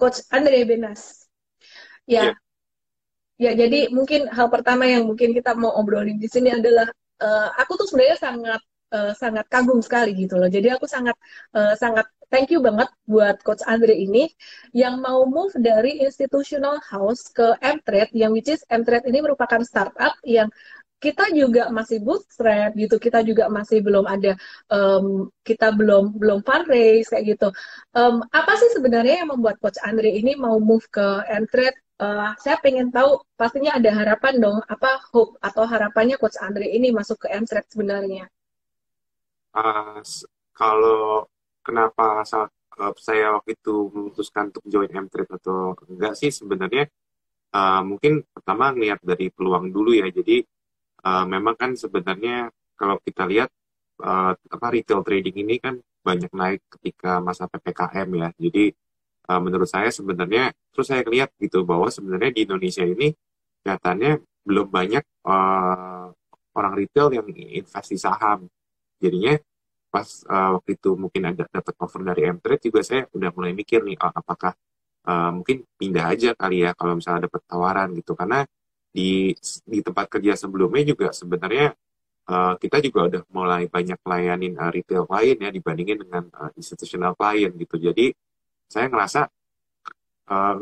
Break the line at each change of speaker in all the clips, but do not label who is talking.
Coach Andre Benas. Ya, ya, ya jadi mungkin hal pertama yang mungkin kita mau obrolin di sini adalah uh, aku tuh sebenarnya sangat uh, sangat kagum sekali gitu loh. Jadi aku sangat uh, sangat thank you banget buat Coach Andre ini yang mau move dari institutional house ke M-Trade yang which is M-Trade ini merupakan startup yang kita juga masih bootstrap gitu. Kita juga masih belum ada um, kita belum belum fundraise kayak gitu. Um, apa sih sebenarnya yang membuat coach Andre ini mau move ke Entret uh, saya pengen tahu pastinya ada harapan dong. Apa hope atau harapannya coach Andre ini masuk ke Entret sebenarnya?
Uh, kalau kenapa saat uh, saya waktu itu memutuskan untuk join Entret atau enggak sih sebenarnya uh, mungkin pertama ngeliat dari peluang dulu ya. Jadi uh, memang kan sebenarnya kalau kita lihat uh, apa retail trading ini kan banyak naik ketika masa ppkm ya. Jadi uh, menurut saya sebenarnya terus saya lihat gitu bahwa sebenarnya di Indonesia ini kelihatannya belum banyak uh, orang retail yang investasi saham. Jadinya pas uh, waktu itu mungkin ada dapat offer dari M-Trade juga saya udah mulai mikir nih oh, apakah uh, mungkin pindah aja kali ya kalau misalnya dapat tawaran gitu. Karena di di tempat kerja sebelumnya juga sebenarnya uh, kita juga udah mulai banyak layanin uh, retail klien ya dibandingin dengan uh, institutional klien gitu. Jadi saya ngerasa uh,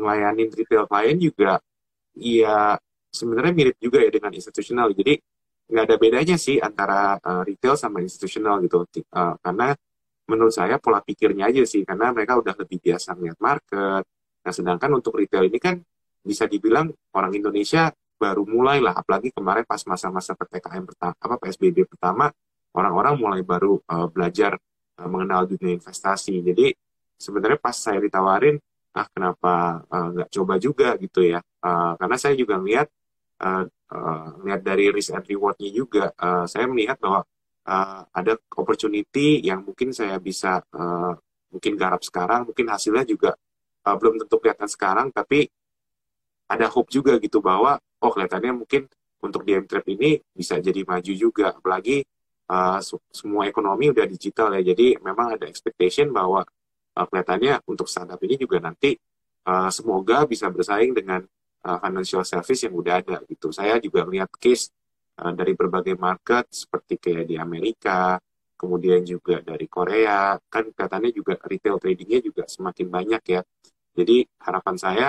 retail klien juga ya sebenarnya mirip juga ya dengan institutional. Jadi nggak ada bedanya sih antara uh, retail sama institutional gitu. Uh, karena menurut saya pola pikirnya aja sih karena mereka udah lebih biasa melihat market. Nah sedangkan untuk retail ini kan bisa dibilang orang Indonesia baru mulai lah apalagi kemarin pas masa-masa ppkm pertama apa psbb pertama orang-orang mulai baru uh, belajar uh, mengenal dunia investasi. Jadi sebenarnya pas saya ditawarin ah kenapa eh, nggak uh, coba juga? gitu ya. Uh, karena saya juga melihat uh, uh, dari risk and rewardnya juga uh, saya melihat bahwa uh, ada opportunity yang mungkin saya bisa uh, mungkin garap sekarang mungkin hasilnya juga uh, belum tentu kelihatan sekarang tapi ada hope juga gitu bahwa oh kelihatannya mungkin untuk di trap ini bisa jadi maju juga. Apalagi uh, semua ekonomi udah digital ya. Jadi memang ada expectation bahwa uh, kelihatannya untuk startup ini juga nanti uh, semoga bisa bersaing dengan uh, financial service yang udah ada gitu. Saya juga melihat case uh, dari berbagai market seperti kayak di Amerika kemudian juga dari Korea kan kelihatannya juga retail tradingnya juga semakin banyak ya. Jadi harapan saya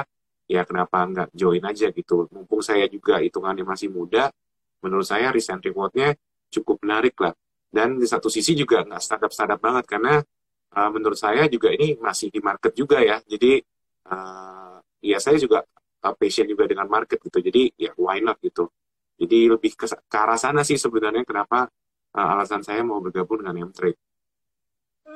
ya kenapa nggak join aja gitu. Mumpung saya juga hitungannya masih muda menurut saya risk and rewardnya cukup menarik lah. Dan di satu sisi juga nggak startup startup banget karena uh, menurut saya juga ini masih di market juga ya. Jadi uh, ya saya juga uh, passion juga dengan market gitu. Jadi ya why not gitu. Jadi lebih ke, ke arah sana sih sebenarnya kenapa uh, alasan saya mau bergabung dengan M-Trade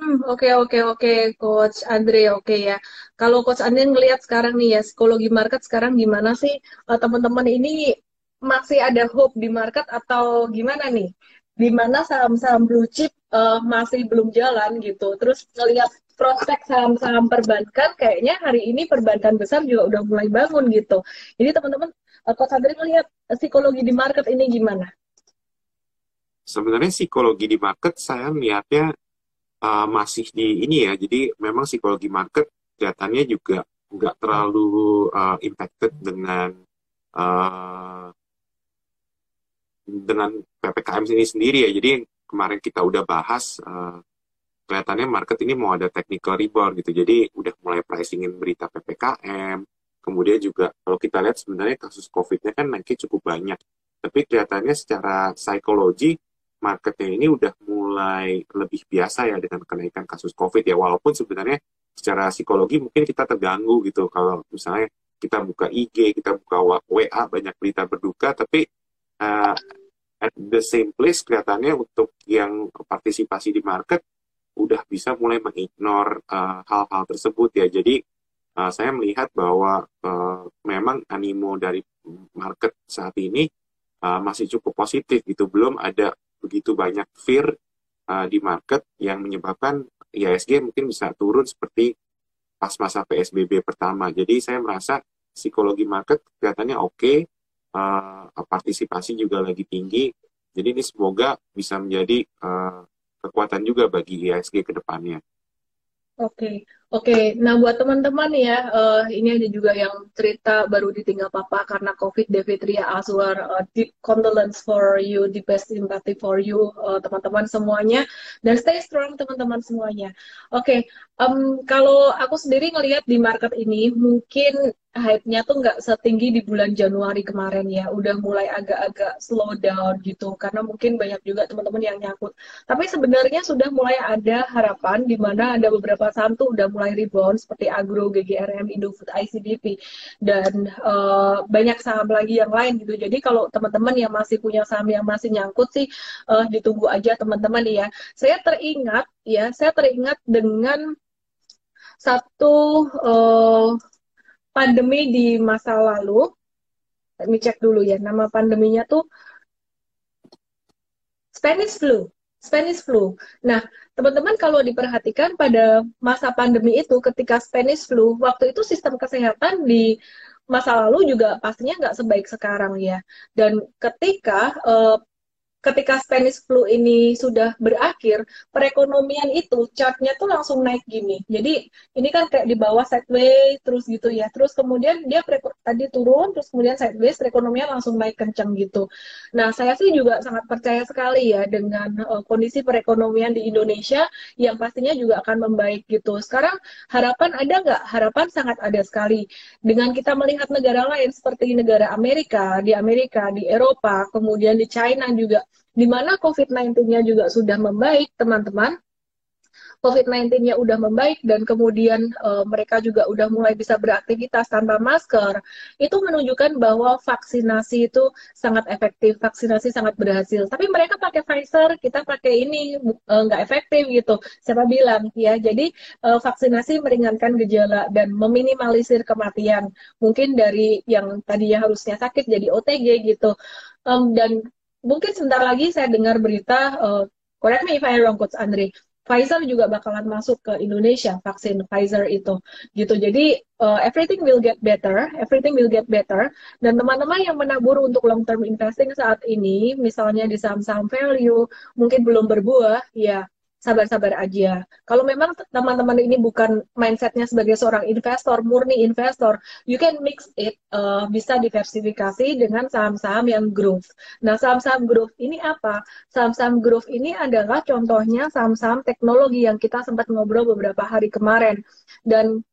Hmm, oke oke oke Coach Andre oke ya. Kalau Coach Andre ngelihat sekarang nih ya psikologi market sekarang gimana sih uh, teman-teman ini masih ada hope di market atau gimana nih? Di mana saham-saham blue chip uh, masih belum jalan gitu. Terus ngelihat prospek saham-saham perbankan kayaknya hari ini perbankan besar juga udah mulai bangun gitu. Jadi teman-teman uh, Coach Andre ngelihat psikologi di market ini gimana?
Sebenarnya psikologi di market saya melihatnya uh, masih di ini ya. Jadi memang psikologi market kelihatannya juga nggak terlalu uh, impacted dengan uh, dengan ppkm ini sendiri ya. Jadi kemarin kita udah bahas uh, kelihatannya market ini mau ada technical rebound gitu. Jadi udah mulai pricingin berita ppkm kemudian juga kalau kita lihat sebenarnya kasus covidnya kan naiknya cukup banyak. Tapi kelihatannya secara psikologi marketnya ini udah mulai lebih biasa ya dengan kenaikan kasus COVID ya. Walaupun sebenarnya secara psikologi mungkin kita terganggu gitu. Kalau misalnya kita buka IG, kita buka WA banyak berita berduka tapi uh, at the same place kelihatannya untuk yang partisipasi di market udah bisa mulai mengignore uh, hal-hal tersebut ya. Jadi uh, saya melihat bahwa uh, memang animo dari market saat ini uh, masih cukup positif gitu. Belum ada begitu banyak fear uh, di market yang menyebabkan IHSG mungkin bisa turun seperti pas masa PSBB pertama. Jadi saya merasa psikologi market kelihatannya oke, okay, uh, partisipasi juga lagi tinggi. Jadi ini semoga bisa menjadi uh, kekuatan juga bagi IHSG ke depannya.
Oke, oke. Nah, buat teman-teman ya, uh, ini ada juga yang cerita baru ditinggal papa karena COVID. Devitria Azwar, uh, deep condolence for you, deep best sympathy for you, uh, teman-teman semuanya. Dan stay strong, teman-teman semuanya. Oke, um, kalau aku sendiri ngelihat di market ini, mungkin hype-nya tuh nggak setinggi di bulan Januari kemarin ya. Udah mulai agak-agak slow down gitu. Karena mungkin banyak juga teman-teman yang nyangkut. Tapi sebenarnya sudah mulai ada harapan di mana ada beberapa saham tuh udah mulai rebound seperti Agro, GGRM, Indofood, ICBP. Dan uh, banyak saham lagi yang lain gitu. Jadi kalau teman-teman yang masih punya saham yang masih nyangkut sih uh, ditunggu aja teman-teman ya. Saya teringat ya, saya teringat dengan satu uh, pandemi di masa lalu. Let me cek dulu ya. Nama pandeminya tuh Spanish flu. Spanish flu. Nah, teman-teman kalau diperhatikan pada masa pandemi itu, ketika Spanish flu, waktu itu sistem kesehatan di masa lalu juga pastinya nggak sebaik sekarang ya. Dan ketika uh, ketika Spanish flu ini sudah berakhir, perekonomian itu chartnya tuh langsung naik gini. Jadi ini kan kayak di bawah sideways terus gitu ya. Terus kemudian dia tadi turun, terus kemudian sideways perekonomian langsung naik kencang gitu. Nah saya sih juga sangat percaya sekali ya dengan uh, kondisi perekonomian di Indonesia yang pastinya juga akan membaik gitu. Sekarang harapan ada nggak? Harapan sangat ada sekali. Dengan kita melihat negara lain seperti negara Amerika, di Amerika, di Eropa, kemudian di China juga di mana COVID-19-nya juga sudah membaik, teman-teman. COVID-19-nya udah membaik dan kemudian uh, mereka juga udah mulai bisa beraktivitas tanpa masker, itu menunjukkan bahwa vaksinasi itu sangat efektif, vaksinasi sangat berhasil. Tapi mereka pakai Pfizer, kita pakai ini uh, nggak efektif gitu. Siapa bilang ya? Jadi uh, vaksinasi meringankan gejala dan meminimalisir kematian. Mungkin dari yang tadinya harusnya sakit jadi OTG gitu. Um, dan mungkin sebentar lagi saya dengar berita, uh, correct me if I wrong, Coach Andre, Pfizer juga bakalan masuk ke Indonesia vaksin Pfizer itu gitu. Jadi uh, everything will get better everything will get better. Dan teman-teman yang menabur untuk long term investing saat ini misalnya di saham-saham value mungkin belum berbuah ya sabar-sabar aja. Kalau memang teman-teman ini bukan mindsetnya sebagai seorang investor, murni investor, you can mix it, uh, bisa diversifikasi dengan saham-saham yang growth. Nah, saham-saham growth ini apa? Saham-saham growth ini adalah contohnya saham-saham teknologi yang kita sempat ngobrol beberapa hari kemarin. Dan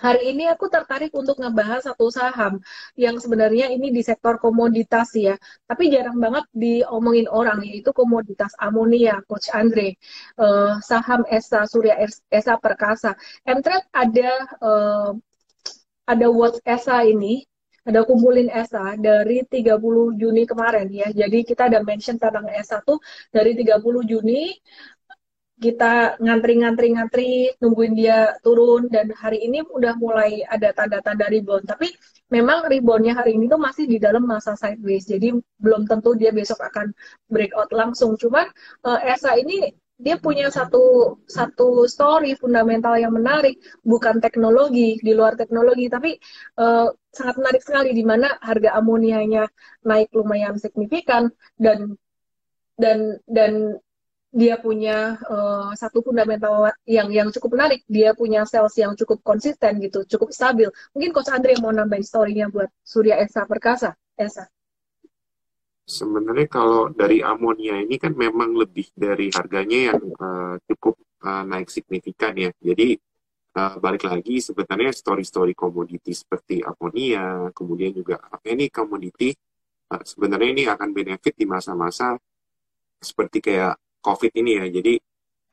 Hari ini aku tertarik untuk ngebahas satu saham yang sebenarnya ini di sektor komoditas ya, tapi jarang banget diomongin orang yaitu komoditas amonia, Coach Andre, uh, saham ESA Surya ESA Perkasa. Mtrade ada uh, ada watch ESA ini ada kumpulin ESA dari 30 Juni kemarin ya. Jadi kita ada mention tentang ESA tuh dari 30 Juni kita ngantri-ngantri-ngantri nungguin dia turun dan hari ini udah mulai ada tanda-tanda rebound tapi memang reboundnya hari ini tuh masih di dalam masa sideways jadi belum tentu dia besok akan breakout langsung. Cuman uh, ESA ini dia punya satu satu story fundamental yang menarik bukan teknologi di luar teknologi tapi uh, sangat menarik sekali di mana harga amonianya naik lumayan signifikan dan dan dan dia punya uh, satu fundamental yang yang cukup menarik. Dia punya sales yang cukup konsisten gitu, cukup stabil. Mungkin Coach Andre mau nambahin story-nya buat Surya Esa Perkasa. Esa.
Sebenarnya kalau dari amonia ini kan memang lebih dari harganya yang uh, cukup uh, naik signifikan ya. Jadi uh, balik lagi sebenarnya story-story komoditi seperti amonia, kemudian juga ini komoditi uh, sebenarnya ini akan benefit di masa-masa seperti kayak COVID ini ya. Jadi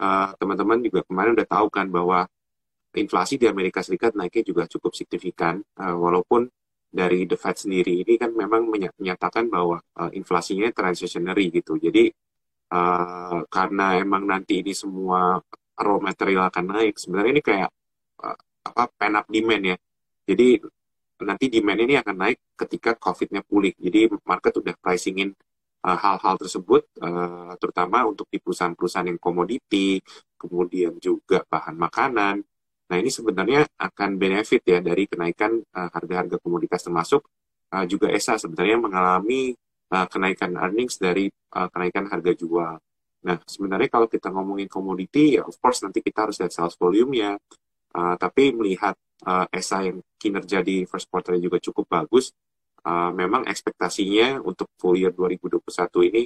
uh, teman-teman juga kemarin udah tahu kan bahwa inflasi di Amerika Serikat naiknya juga cukup signifikan, uh, walaupun dari The Fed sendiri ini kan memang menyatakan bahwa uh, inflasinya transitionary gitu. Jadi uh, karena emang nanti ini semua raw material akan naik, sebenarnya ini kayak uh, apa pen up demand ya. Jadi nanti demand ini akan naik ketika COVID-nya pulih. Jadi market udah pricing in Eh, hal-hal uh, tersebut, uh, terutama untuk di perusahaan-perusahaan yang komoditi, kemudian juga bahan makanan. Nah ini sebenarnya akan benefit ya dari kenaikan uh, harga-harga komoditas termasuk uh, juga ESA sebenarnya mengalami uh, kenaikan earnings dari uh, kenaikan harga jual. Nah, sebenarnya kalau kita ngomongin komoditi, ya of course nanti kita harus lihat sales volume-nya. Uh, tapi melihat uh, ESA yang kinerja di first quarter juga cukup bagus, uh, memang ekspektasinya untuk full year 2021 ini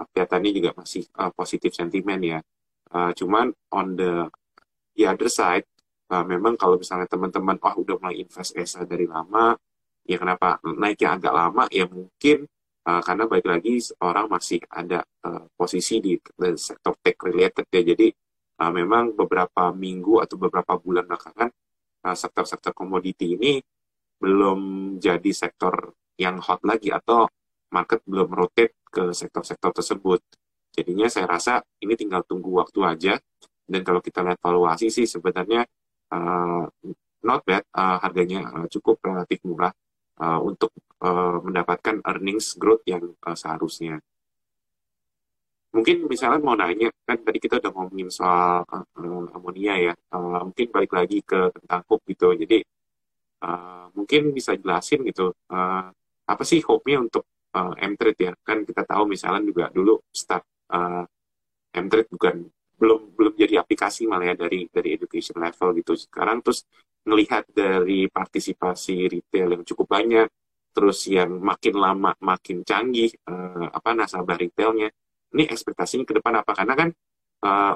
uh, kelihatannya juga masih uh, positif sentimen ya. Uh, cuman on the the other side, uh, memang kalau misalnya teman-teman, oh udah mulai invest ESA dari lama, ya kenapa naiknya agak lama, ya mungkin uh, karena baik lagi orang masih ada uh, posisi di, di sektor tech related ya jadi uh, memang beberapa minggu atau beberapa bulan belakangan uh, sektor-sektor komoditi ini belum jadi sektor yang hot lagi atau market belum rotate ke sektor-sektor tersebut jadinya saya rasa ini tinggal tunggu waktu aja dan kalau kita lihat valuasi sih sebenarnya uh, not bad uh, harganya uh, cukup relatif murah uh, untuk uh, mendapatkan earnings growth yang uh, seharusnya. Mungkin misalnya mau nanya, kan tadi kita udah ngomongin soal uh, amonia ya, uh, mungkin balik lagi ke tentang hope gitu. Jadi uh, mungkin bisa jelasin gitu, uh, apa sih hope-nya untuk uh, M-Trade ya? Kan kita tahu misalnya juga dulu start uh, M-Trade bukan belum belum jadi aplikasi malah ya dari dari education level gitu. Sekarang terus melihat dari partisipasi retail yang cukup banyak, terus yang makin lama makin canggih uh, apa nasabah retailnya. Ini ekspektasinya ke depan apa? Karena kan uh,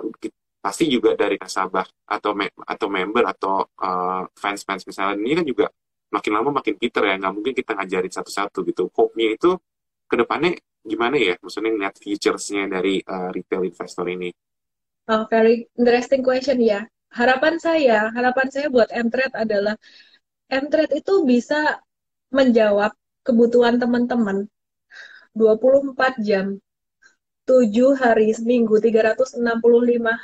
pasti juga dari nasabah atau me atau member atau uh, fans-fans. Misalnya ini kan juga makin lama makin pinter ya nggak mungkin kita ngajarin satu-satu gitu. Hope-nya itu ke depannya gimana ya? Maksudnya ngeliat features-nya dari uh, retail investor ini.
Oh, very interesting question ya. Harapan saya, harapan saya buat Mtrade adalah Mtrade itu bisa menjawab kebutuhan teman-teman 24 jam, 7 hari seminggu, 365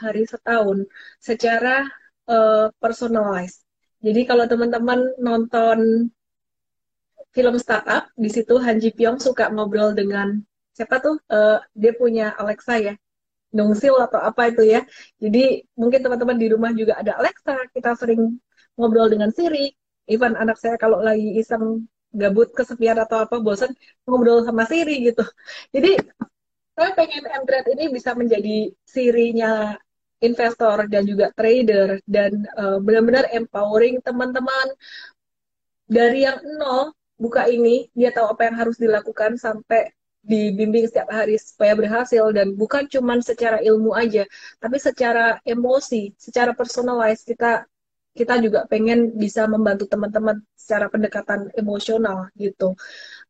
hari setahun secara uh, personalized. Jadi kalau teman-teman nonton film startup, di situ Han Ji Pyong suka ngobrol dengan siapa tuh? Uh, dia punya Alexa ya, Dongsil atau apa itu ya. Jadi mungkin teman-teman di rumah juga ada Alexa, kita sering ngobrol dengan Siri. Even anak saya kalau lagi iseng gabut kesepian atau apa bosan ngobrol sama Siri gitu. Jadi saya pengen Mtrade ini bisa menjadi Sirinya investor dan juga trader dan uh, benar-benar empowering teman-teman. Dari yang nol buka ini dia tahu apa yang harus dilakukan sampai dibimbing setiap hari supaya berhasil dan bukan cuma secara ilmu aja tapi secara emosi secara personalized. Kita kita juga pengen bisa membantu teman-teman secara pendekatan emosional gitu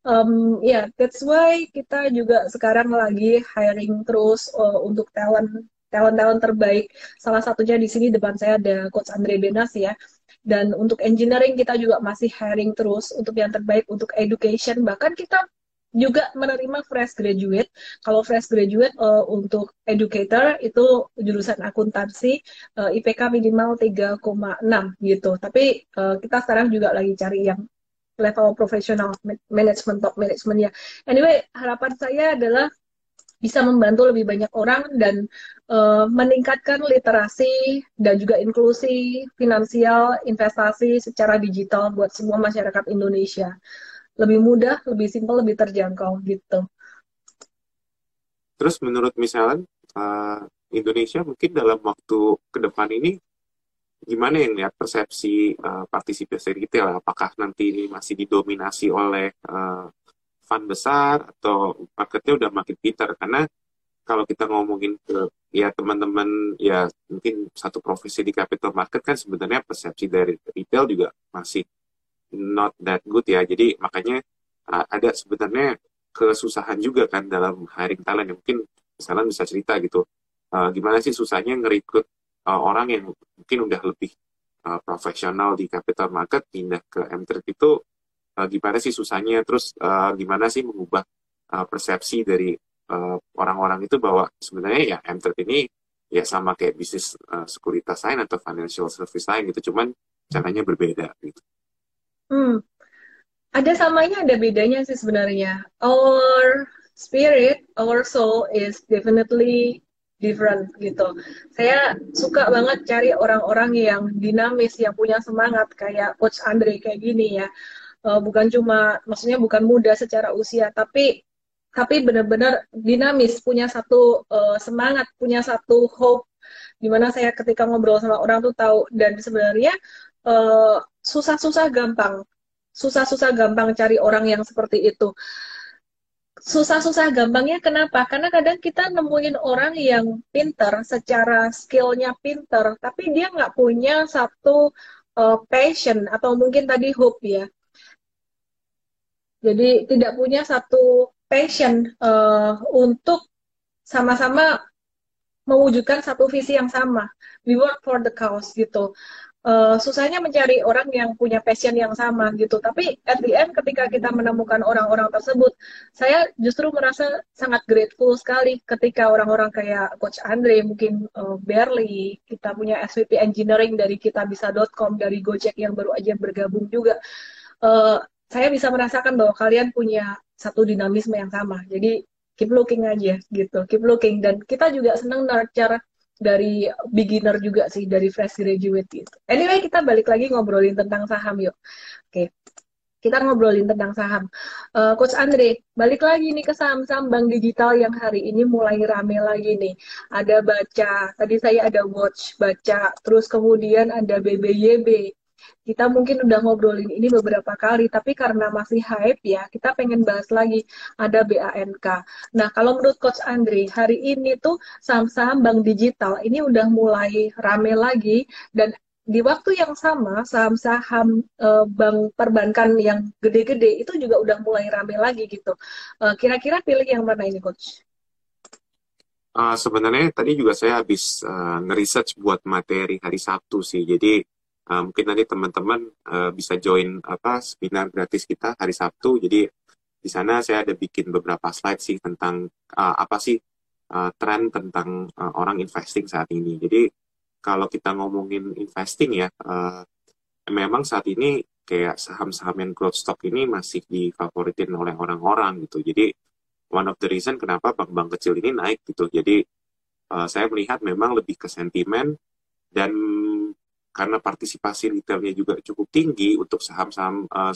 um, ya yeah, that's why kita juga sekarang lagi hiring terus uh, untuk talent talent talent terbaik salah satunya di sini depan saya ada coach Andre Benas ya dan untuk engineering kita juga masih hiring terus untuk yang terbaik untuk education bahkan kita juga menerima fresh graduate. Kalau fresh graduate uh, untuk educator itu jurusan akuntansi uh, IPK minimal 3,6 gitu. Tapi uh, kita sekarang juga lagi cari yang level profesional management top management ya. Anyway, harapan saya adalah bisa membantu lebih banyak orang dan uh, meningkatkan literasi dan juga inklusi finansial investasi secara digital buat semua masyarakat Indonesia lebih mudah, lebih simpel, lebih terjangkau gitu.
Terus menurut misalnya uh, Indonesia mungkin dalam waktu ke depan ini gimana yang lihat persepsi uh, partisipasi retail? Apakah nanti ini masih didominasi oleh uh, fund besar atau marketnya udah makin pintar? Karena kalau kita ngomongin ke ya teman-teman ya mungkin satu profesi di capital market kan sebenarnya persepsi dari retail juga masih not that good ya. Jadi makanya uh, ada sebenarnya kesusahan juga kan dalam hiring talent. Ya, mungkin misalnya bisa cerita gitu. Uh, gimana sih susahnya ngerekrut uh, orang yang mungkin udah lebih uh, profesional di capital market pindah ke m itu uh, gimana sih susahnya? Terus uh, gimana sih mengubah uh, persepsi dari orang-orang uh, itu bahwa sebenarnya ya m ini ya sama kayak bisnis uh, sekuritas lain atau financial service lain gitu, cuman caranya berbeda gitu.
Hmm. Ada samanya, ada bedanya sih sebenarnya. Our spirit, our soul is definitely different gitu. Saya suka banget cari orang-orang yang dinamis, yang punya semangat kayak Coach Andre kayak gini ya. Uh, bukan cuma, maksudnya bukan muda secara usia, tapi tapi benar-benar dinamis, punya satu uh, semangat, punya satu hope. Di mana saya ketika ngobrol sama orang tuh tahu dan sebenarnya susah susah-susah gampang, susah-susah gampang cari orang yang seperti itu. Susah-susah gampangnya kenapa? Karena kadang kita nemuin orang yang pinter, secara skillnya pinter, tapi dia nggak punya satu uh, passion atau mungkin tadi hope ya. Jadi tidak punya satu passion uh, untuk sama-sama mewujudkan satu visi yang sama. We work for the cause gitu. Uh, susahnya mencari orang yang punya passion yang sama gitu. Tapi at the end ketika kita menemukan orang-orang tersebut, saya justru merasa sangat grateful sekali ketika orang-orang kayak Coach Andre, mungkin uh, Berly, kita punya SVP Engineering dari kitabisa.com, dari Gojek yang baru aja bergabung juga. Uh, saya bisa merasakan bahwa kalian punya satu dinamisme yang sama. Jadi keep looking aja gitu, keep looking dan kita juga senang nurture dari beginner juga sih dari fresh graduate gitu. Anyway kita balik lagi ngobrolin tentang saham yuk. Oke. Kita ngobrolin tentang saham. Uh, Coach Andre, balik lagi nih ke saham-saham bank digital yang hari ini mulai rame lagi nih. Ada baca, tadi saya ada watch, baca, terus kemudian ada BBYB, kita mungkin udah ngobrolin ini beberapa kali, tapi karena masih hype ya, kita pengen bahas lagi ada BANK. Nah, kalau menurut Coach Andri, hari ini tuh saham-saham bank digital ini udah mulai rame lagi dan di waktu yang sama saham-saham uh, bank perbankan yang gede-gede itu juga udah mulai rame lagi gitu. Uh, kira-kira pilih yang mana ini, Coach?
Uh, sebenarnya tadi juga saya habis uh, nge-research buat materi hari Sabtu sih. Jadi uh, mungkin nanti teman-teman uh, bisa join apa seminar gratis kita hari Sabtu. Jadi di sana saya ada bikin beberapa slide sih tentang uh, apa sih uh, tren tentang uh, orang investing saat ini. Jadi kalau kita ngomongin investing ya uh, memang saat ini kayak saham-saham yang growth stock ini masih difavoritin oleh orang-orang gitu. Jadi one of the reason kenapa bank-bank kecil ini naik gitu. Jadi uh, saya melihat memang lebih ke sentimen dan karena partisipasi retailnya juga cukup tinggi untuk saham-saham uh,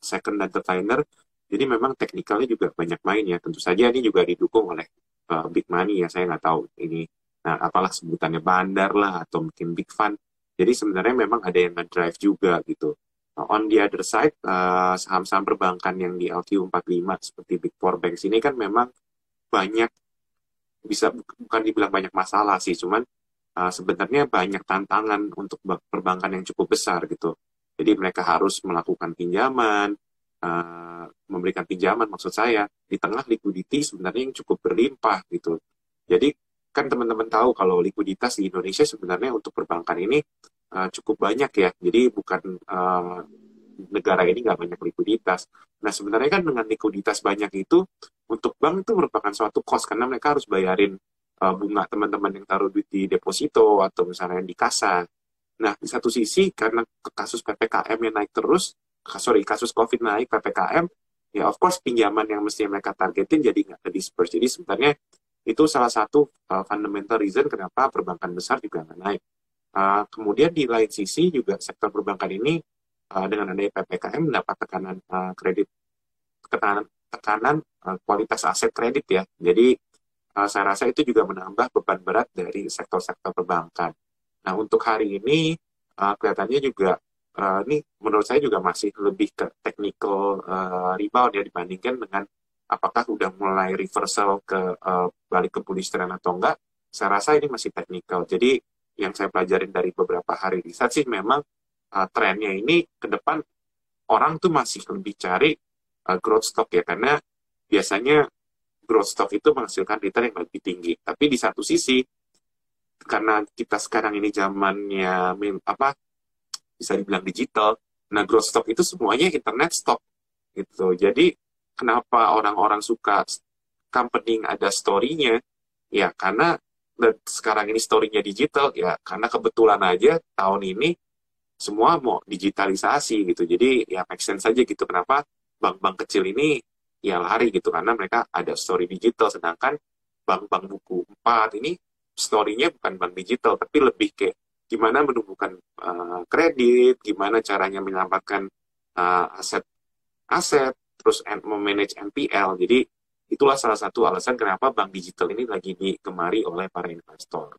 second dan third jadi memang teknikalnya juga banyak main ya. Tentu saja ini juga didukung oleh uh, big money ya, saya nggak tahu ini nah apalah sebutannya bandar lah atau mungkin big fund. Jadi sebenarnya memang ada yang nge-drive juga gitu. Nah, on the other side, uh, saham-saham perbankan yang di LQ 45 seperti Big Four Banks ini kan memang banyak bisa bukan dibilang banyak masalah sih, cuman uh, sebenarnya banyak tantangan untuk perbankan yang cukup besar gitu. Jadi mereka harus melakukan pinjaman, uh, memberikan pinjaman maksud saya di tengah likuiditi sebenarnya yang cukup berlimpah gitu. Jadi kan teman-teman tahu kalau likuiditas di Indonesia sebenarnya untuk perbankan ini uh, cukup banyak ya. Jadi bukan uh, negara ini nggak banyak likuiditas. Nah sebenarnya kan dengan likuiditas banyak itu untuk bank itu merupakan suatu cost karena mereka harus bayarin uh, bunga teman-teman yang taruh duit di deposito atau misalnya di kasa. Nah, di satu sisi karena kasus PPKM yang naik terus, sorry, kasus COVID naik, PPKM, ya of course pinjaman yang mesti mereka targetin jadi nggak ke disperse. Jadi sebenarnya itu salah satu uh, fundamental reason kenapa perbankan besar juga nggak naik. Uh, kemudian di lain sisi juga sektor perbankan ini uh, dengan adanya PPKM mendapat tekanan uh, kredit, tekanan, tekanan uh, kualitas aset kredit ya. Jadi uh, saya rasa itu juga menambah beban berat dari sektor-sektor perbankan. Nah, untuk hari ini uh, kelihatannya juga uh, ini menurut saya juga masih lebih ke technical uh, rebound ya dibandingkan dengan apakah udah mulai reversal ke uh, balik ke bullish trend atau enggak. Saya rasa ini masih technical. Jadi yang saya pelajarin dari beberapa hari riset sih memang uh, trennya ini ke depan orang tuh masih lebih cari uh, growth stock ya karena biasanya growth stock itu menghasilkan return yang lebih tinggi. Tapi di satu sisi, karena kita sekarang ini zamannya apa bisa dibilang digital, nah growth stock itu semuanya internet stock gitu. Jadi kenapa orang-orang suka company ada story-nya? Ya karena sekarang ini story-nya digital ya karena kebetulan aja tahun ini semua mau digitalisasi gitu. Jadi ya make sense saja gitu kenapa bank-bank kecil ini ya lari gitu karena mereka ada story digital sedangkan bank-bank buku 4 ini story-nya bukan bank digital tapi lebih kayak gimana menumbuhkan uh, kredit, gimana caranya menyelamatkan uh, aset aset, terus memanage NPL. Jadi itulah salah satu alasan kenapa bank digital ini lagi digemari oleh para investor.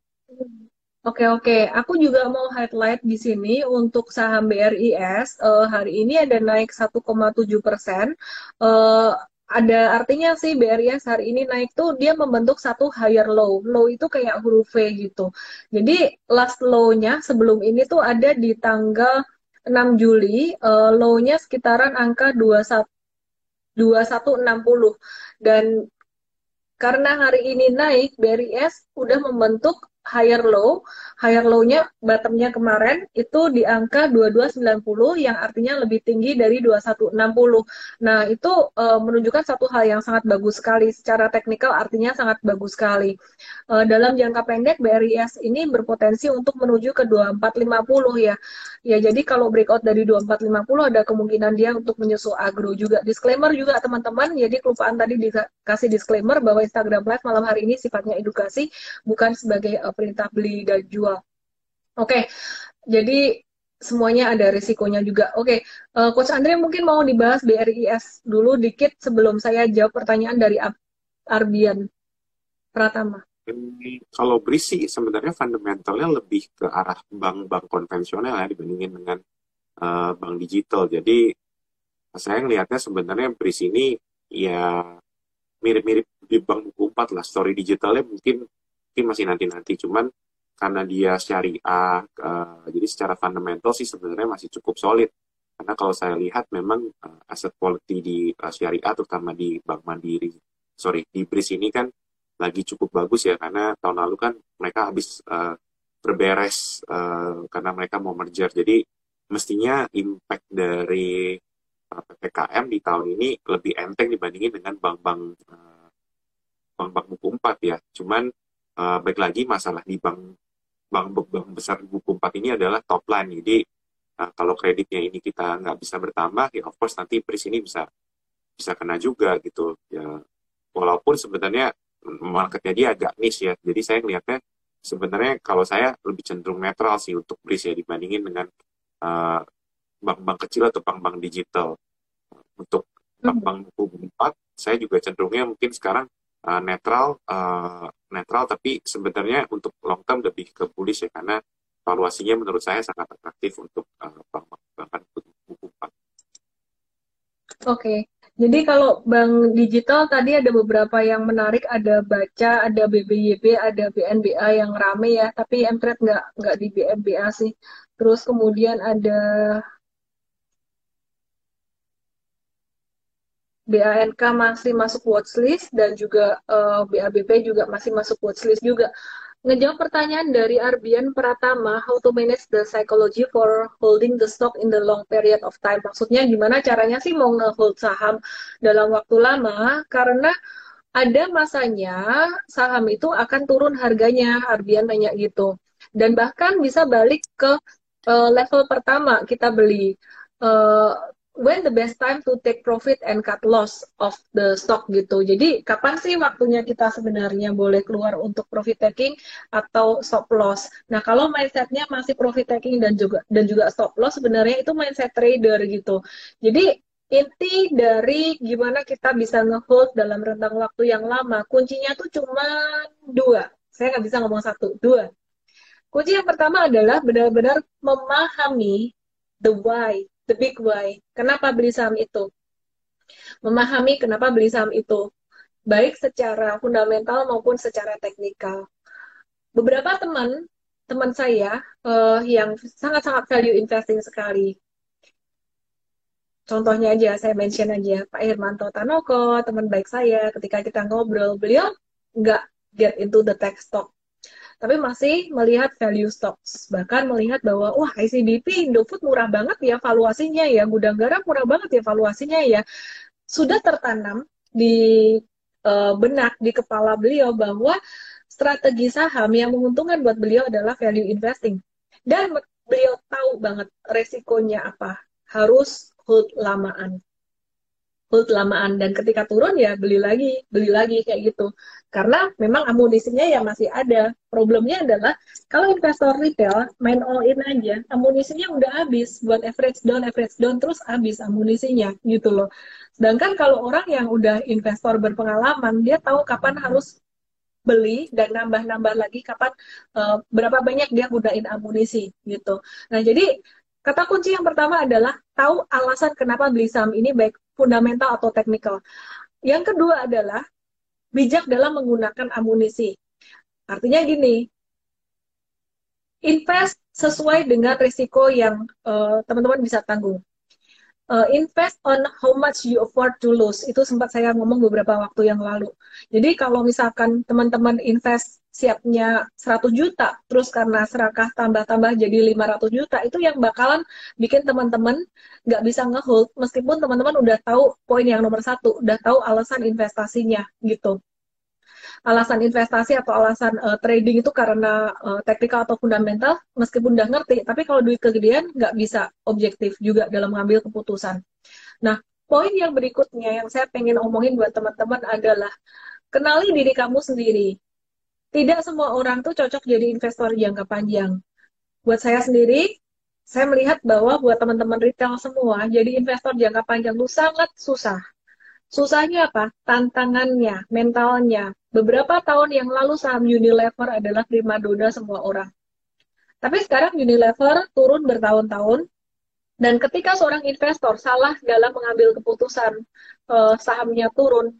Oke oke, aku juga mau highlight di sini untuk saham BRIS uh, hari ini ada naik 1,7 persen. Uh, ada artinya sih BRIS hari ini naik tuh dia membentuk satu higher low. Low itu kayak huruf V gitu. Jadi last low-nya sebelum ini tuh ada di tanggal 6 Juli, uh, low-nya sekitaran angka 21 2160 dan karena hari ini naik BRIS udah membentuk higher low, higher low-nya bottom-nya kemarin itu di angka 2290 yang artinya lebih tinggi dari 2160. Nah, itu uh, menunjukkan satu hal yang sangat bagus sekali secara teknikal artinya sangat bagus sekali. Uh, dalam jangka pendek BRIS ini berpotensi untuk menuju ke 2450 ya. Ya, jadi kalau breakout dari 2450 ada kemungkinan dia untuk menyusul agro juga. Disclaimer juga teman-teman, jadi kelupaan tadi dikasih disclaimer bahwa Instagram Live malam hari ini sifatnya edukasi bukan sebagai uh, perintah beli dan jual. Oke, okay. jadi semuanya ada risikonya juga. Oke, okay. uh, Coach Andre mungkin mau dibahas BRIS dulu dikit sebelum saya jawab pertanyaan dari Arbian Pratama.
Kalau BRIS sih sebenarnya fundamentalnya lebih ke arah bank-bank konvensional ya dibandingin dengan uh, bank digital. Jadi saya ngelihatnya sebenarnya BRIS ini ya mirip-mirip di bank buku 4 lah. Story digitalnya mungkin mungkin masih nanti-nanti. Cuman karena dia syariah uh, jadi secara fundamental sih sebenarnya masih cukup solid. Karena kalau saya lihat memang uh, aset quality di uh, syariah terutama di Bank Mandiri sorry di BRIS ini kan lagi cukup bagus ya. Karena tahun lalu kan mereka habis uh, berberes uh, karena mereka mau merger. Jadi mestinya impact dari PPKM di tahun ini lebih enteng dibandingin dengan bank-bank bank-bank buku empat ya. Cuman uh, baik lagi masalah di bank bank bank besar buku empat ini adalah top line. Jadi uh, kalau kreditnya ini kita nggak bisa bertambah ya of course nanti pris ini bisa bisa kena juga gitu. Ya walaupun sebenarnya marketnya dia agak niche ya. Jadi saya melihatnya sebenarnya kalau saya lebih cenderung netral sih untuk BRIS ya dibandingin dengan uh, bank-bank kecil atau bank-bank digital. Untuk hmm. bank-bank buku empat saya juga cenderungnya mungkin sekarang uh, netral uh, netral tapi sebenarnya untuk long term lebih ke bullish ya karena valuasinya menurut saya sangat atraktif untuk uh, bank bank buku bank.
Oke, jadi kalau bank digital tadi ada beberapa yang menarik, ada Baca, ada BBYB, ada BNBA yang rame ya, tapi Mtrade nggak nggak di BNBA sih. Terus kemudian ada BANK masih masuk watchlist dan juga uh, eh, BABP juga masih masuk watchlist juga. Ngejawab pertanyaan dari Arbian Pratama, how to manage the psychology for holding the stock in the long period of time. Maksudnya gimana caranya sih mau nge-hold saham dalam waktu lama? Karena ada masanya saham itu akan turun harganya, Arbian nanya gitu. Dan bahkan bisa balik ke uh, level pertama kita beli. Uh, when the best time to take profit and cut loss of the stock gitu. Jadi kapan sih waktunya kita sebenarnya boleh keluar untuk profit taking atau stop loss. Nah kalau mindsetnya masih profit taking dan juga dan juga stop loss sebenarnya itu mindset trader gitu. Jadi inti dari gimana kita bisa ngehold dalam rentang waktu yang lama kuncinya tuh cuma dua. Saya nggak bisa ngomong satu, dua. Kunci yang pertama adalah benar-benar memahami the why the big why. Kenapa beli saham itu? Memahami kenapa beli saham itu. Baik secara fundamental maupun secara teknikal. Beberapa teman, teman saya uh, yang sangat-sangat value investing sekali. Contohnya aja, saya mention aja Pak Hermanto Tanoko, teman baik saya, ketika kita ngobrol, beliau nggak get into the tech stock tapi masih melihat value stocks. Bahkan melihat bahwa, wah ICBP, Indofood murah banget ya valuasinya ya, gudang garam murah banget ya valuasinya ya. Sudah tertanam di uh, benak, di kepala beliau bahwa strategi saham yang menguntungkan buat beliau adalah value investing. Dan beliau tahu banget resikonya apa. Harus hold lamaan. Hold lamaan dan ketika turun ya beli lagi beli lagi kayak gitu. Karena memang amunisinya ya masih ada. Problemnya adalah kalau investor retail main all in aja amunisinya udah habis. Buat average down average down terus habis amunisinya gitu loh. Sedangkan kalau orang yang udah investor berpengalaman dia tahu kapan harus beli dan nambah-nambah lagi kapan uh, berapa banyak dia gunain amunisi gitu. Nah jadi Kata kunci yang pertama adalah tahu alasan kenapa beli saham ini baik fundamental atau teknikal. Yang kedua adalah bijak dalam menggunakan amunisi. Artinya gini, invest sesuai dengan risiko yang eh, teman-teman uh, bisa tanggung uh, invest on how much you afford to lose. Itu sempat saya ngomong beberapa waktu yang lalu. Jadi kalau misalkan teman-teman invest siapnya 100 juta, terus karena serakah tambah-tambah jadi 500 juta, itu yang bakalan bikin teman-teman nggak bisa ngehold, meskipun teman-teman udah tahu poin yang nomor satu, udah tahu alasan investasinya gitu alasan investasi atau alasan uh, trading itu karena uh, teknikal atau fundamental, meskipun udah ngerti, tapi kalau duit kegedean nggak bisa objektif juga dalam mengambil keputusan. Nah, poin yang berikutnya yang saya pengen omongin buat teman-teman adalah kenali diri kamu sendiri. Tidak semua orang tuh cocok jadi investor jangka panjang. Buat saya sendiri, saya melihat bahwa buat teman-teman retail semua, jadi investor jangka panjang itu sangat susah. Susahnya apa? Tantangannya, mentalnya, Beberapa tahun yang lalu saham Unilever adalah primadona semua orang. Tapi sekarang Unilever turun bertahun-tahun dan ketika seorang investor salah dalam mengambil keputusan uh, sahamnya turun,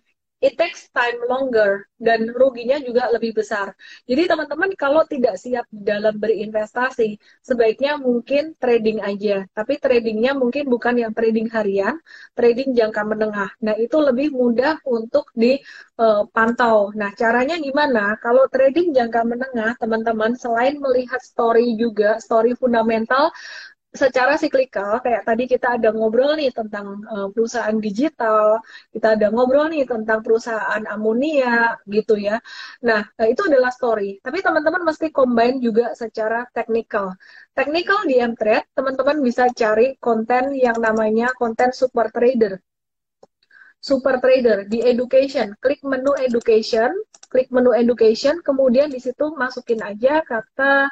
it takes time longer dan ruginya juga lebih besar. Jadi teman-teman kalau tidak siap dalam berinvestasi, sebaiknya mungkin trading aja. Tapi tradingnya mungkin bukan yang trading harian, trading jangka menengah. Nah itu lebih mudah untuk dipantau. Eh, nah caranya gimana? Kalau trading jangka menengah, teman-teman selain melihat story juga, story fundamental, secara siklikal kayak tadi kita ada ngobrol nih tentang uh, perusahaan digital, kita ada ngobrol nih tentang perusahaan amonia gitu ya. Nah, uh, itu adalah story. Tapi teman-teman mesti combine juga secara teknikal. Teknikal di Mtrade, teman-teman bisa cari konten yang namanya konten super trader. Super trader di education, klik menu education, klik menu education, kemudian di situ masukin aja kata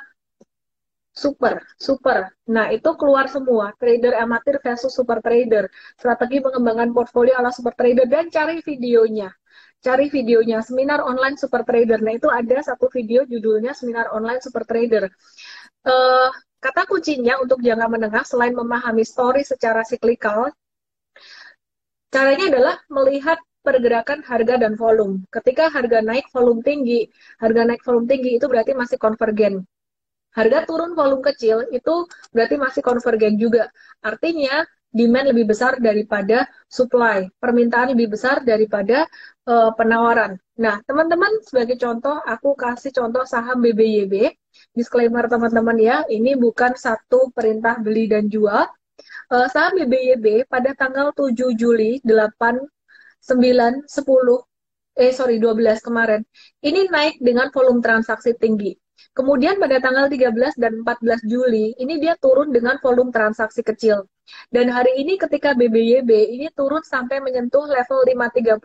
super, super. Nah, itu keluar semua. Trader amatir versus super trader. Strategi pengembangan portfolio ala super trader. Dan cari videonya. Cari videonya. Seminar online super trader. Nah, itu ada satu video judulnya Seminar online super trader. Uh, kata kuncinya untuk jangka menengah, selain memahami story secara siklikal, caranya adalah melihat pergerakan harga dan volume. Ketika harga naik, volume tinggi. Harga naik, volume tinggi itu berarti masih konvergen harga turun volume kecil itu berarti masih konvergen juga. Artinya demand lebih besar daripada supply, permintaan lebih besar daripada uh, penawaran. Nah, teman-teman sebagai contoh, aku kasih contoh saham BBYB. Disclaimer teman-teman ya, ini bukan satu perintah beli dan jual. Uh, saham BBYB pada tanggal 7 Juli 8, 9, 10, eh sorry 12 kemarin, ini naik dengan volume transaksi tinggi. Kemudian pada tanggal 13 dan 14 Juli, ini dia turun dengan volume transaksi kecil. Dan hari ini ketika BBYB ini turun sampai menyentuh level 530,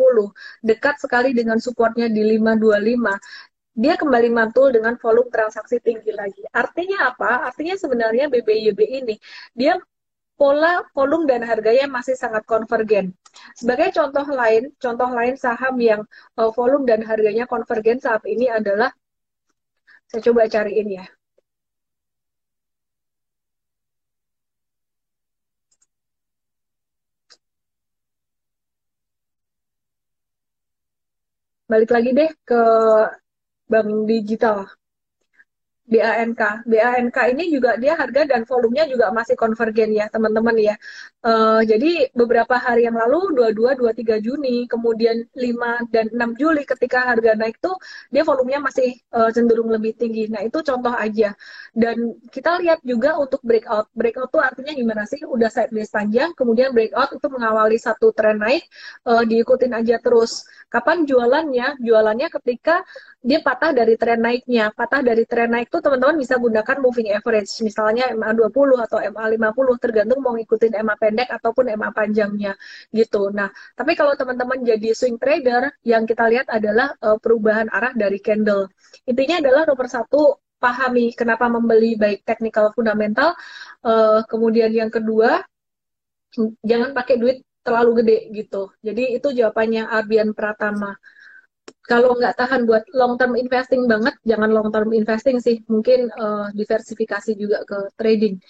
dekat sekali dengan supportnya di 525 dia kembali mantul dengan volume transaksi tinggi lagi. Artinya apa? Artinya sebenarnya BBYB ini dia pola volume dan harganya masih sangat konvergen. Sebagai contoh lain, contoh lain saham yang uh, volume dan harganya konvergen saat ini adalah saya coba cariin ya. Balik lagi deh ke bank digital. BANK. BANK ini juga dia harga dan volumenya juga masih konvergen ya teman-teman ya. Uh, jadi beberapa hari yang lalu 22, 23 Juni, kemudian 5 dan 6 Juli ketika harga naik tuh dia volumenya masih uh, cenderung lebih tinggi. Nah itu contoh aja. Dan kita lihat juga untuk breakout. Breakout tuh artinya gimana sih? Udah sideways panjang, kemudian breakout itu mengawali satu tren naik, uh, diikutin aja terus. Kapan jualannya? Jualannya ketika dia patah dari tren naiknya. Patah dari tren naik tuh teman-teman bisa gunakan moving average, misalnya MA20 atau MA50 tergantung mau ngikutin MA pendek ataupun MA panjangnya gitu. Nah, tapi kalau teman-teman jadi swing trader, yang kita lihat adalah uh, perubahan arah dari candle. Intinya adalah nomor satu pahami kenapa membeli baik technical fundamental, uh, kemudian yang kedua jangan pakai duit terlalu gede gitu. Jadi itu jawabannya Arbian Pratama kalau nggak tahan buat long term investing banget, jangan long term investing sih. Mungkin uh, diversifikasi juga ke trading.